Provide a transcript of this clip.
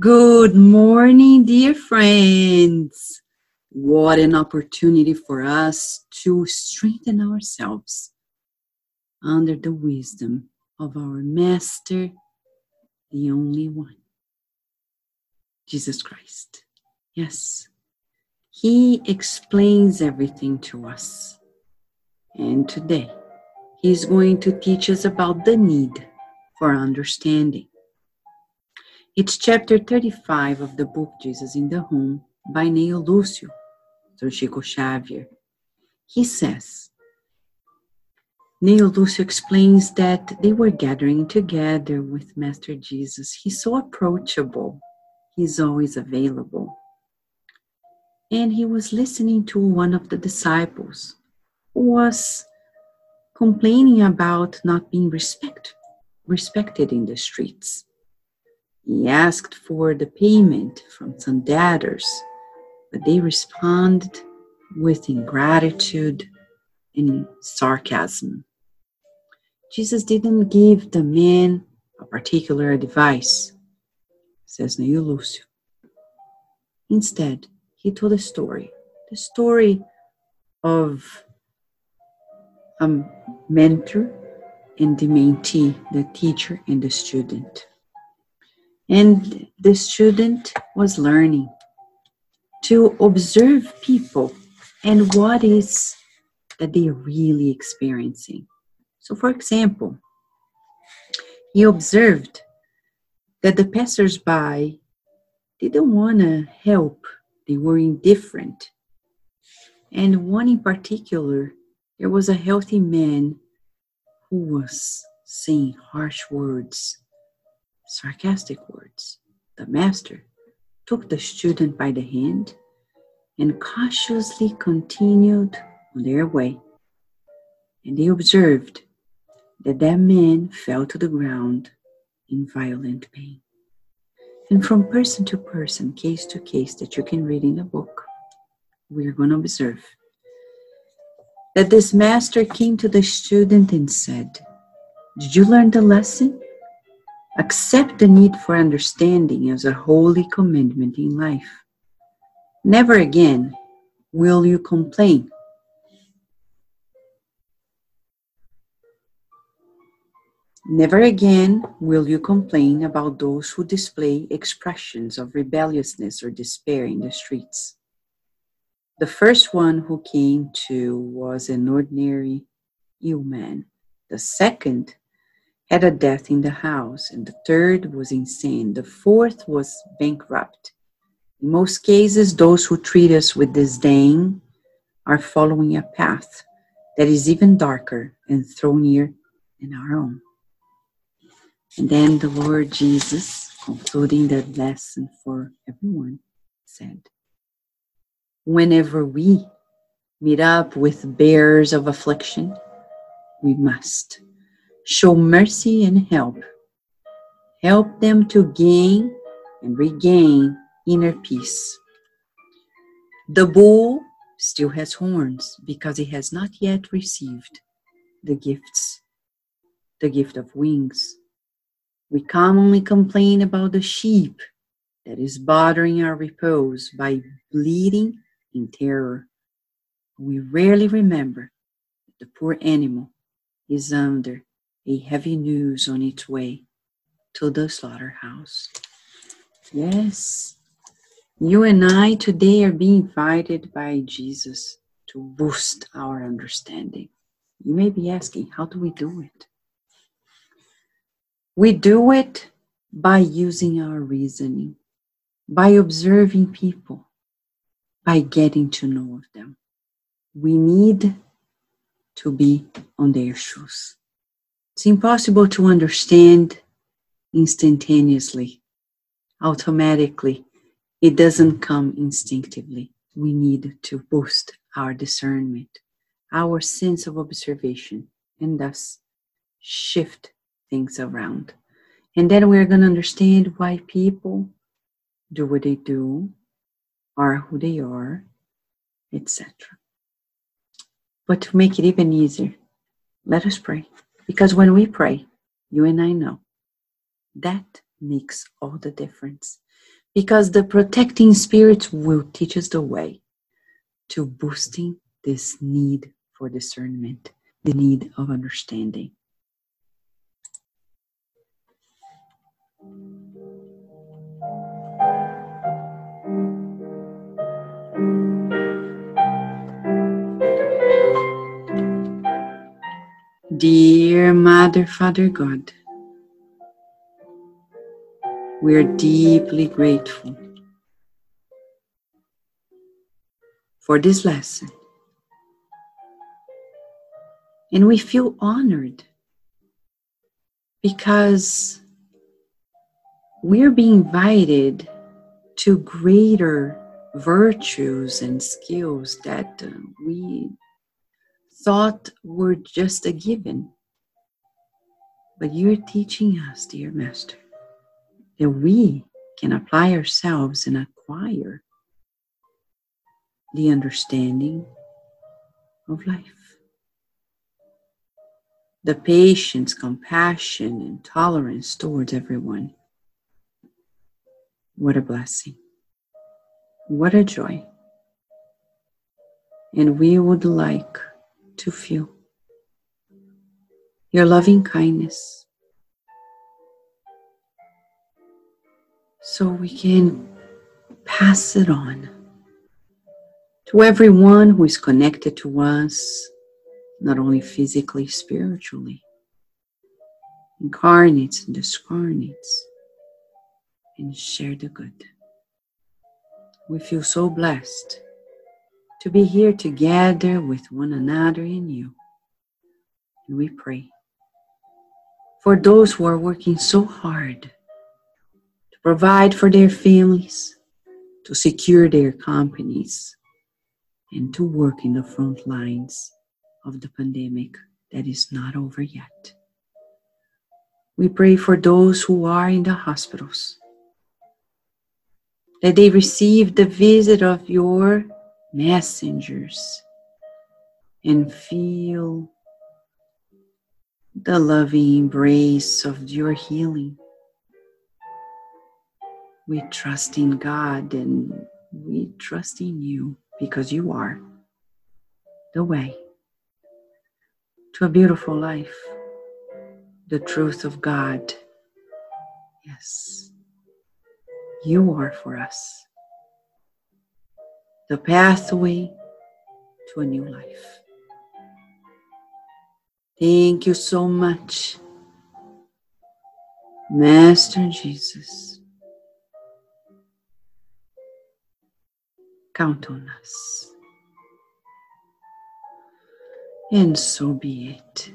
Good morning, dear friends. What an opportunity for us to strengthen ourselves under the wisdom of our Master, the only one, Jesus Christ. Yes, He explains everything to us. And today, He's going to teach us about the need for understanding. It's chapter 35 of the book Jesus in the Home by Neio Lúcio, so Chico Xavier. He says, Neio Lúcio explains that they were gathering together with Master Jesus. He's so approachable, he's always available. And he was listening to one of the disciples who was complaining about not being respect, respected in the streets. He asked for the payment from some debtors, but they responded with ingratitude and sarcasm. Jesus didn't give the man a particular advice, says Neio Lúcio. Instead, he told a story the story of a mentor and the mentee, the teacher and the student. And the student was learning to observe people and what is that they are really experiencing. So, for example, he observed that the passersby didn't want to help, they were indifferent. And one in particular, there was a healthy man who was saying harsh words, sarcastic words. The master took the student by the hand and cautiously continued on their way. And they observed that that man fell to the ground in violent pain. And from person to person, case to case that you can read in the book, we are going to observe that this master came to the student and said, Did you learn the lesson? Accept the need for understanding as a holy commandment in life. Never again will you complain Never again will you complain about those who display expressions of rebelliousness or despair in the streets. The first one who came to was an ordinary ill man. The second had a death in the house, and the third was insane. The fourth was bankrupt. In most cases, those who treat us with disdain are following a path that is even darker and thornier than our own. And then the Lord Jesus, concluding the lesson for everyone, said, Whenever we meet up with bearers of affliction, we must show mercy and help. Help them to gain and regain inner peace. The bull still has horns because he has not yet received the gifts, the gift of wings we commonly complain about the sheep that is bothering our repose by bleeding in terror. We rarely remember that the poor animal is under a heavy news on its way to the slaughterhouse. Yes, you and I today are being invited by Jesus to boost our understanding. You may be asking, how do we do it? We do it by using our reasoning, by observing people, by getting to know them. We need to be on their shoes. It's impossible to understand instantaneously, automatically. It doesn't come instinctively. We need to boost our discernment, our sense of observation, and thus shift things around. And then we're going to understand why people do what they do, are who they are, etc. But to make it even easier, let us pray. Because when we pray, you and I know that makes all the difference. because the protecting spirits will teach us the way to boosting this need for discernment, the need of understanding. Dear Mother, Father God, we are deeply grateful for this lesson. And we feel honored because we're being invited to greater virtues and skills that uh, we thought were just a given. But you're teaching us, dear Master, that we can apply ourselves and acquire the understanding of life. The patience, compassion, and tolerance towards everyone. What a blessing. What a joy. And we would like to feel. Your loving kindness. So we can pass it on to everyone who is connected to us, not only physically, spiritually, incarnates and discarnates, and share the good. We feel so blessed to be here together with one another in you. And we pray for those who are working so hard to provide for their families, to secure their companies, and to work in the front lines of the pandemic that is not over yet. We pray for those who are in the hospitals, that they receive the visit of your messengers and feel the loving embrace of your healing. We trust in God and we trust in you because you are the way to a beautiful life, the truth of God. Yes, you are for us the pathway to a new life. Thank you so much, Master Jesus. Count on us. And so be it.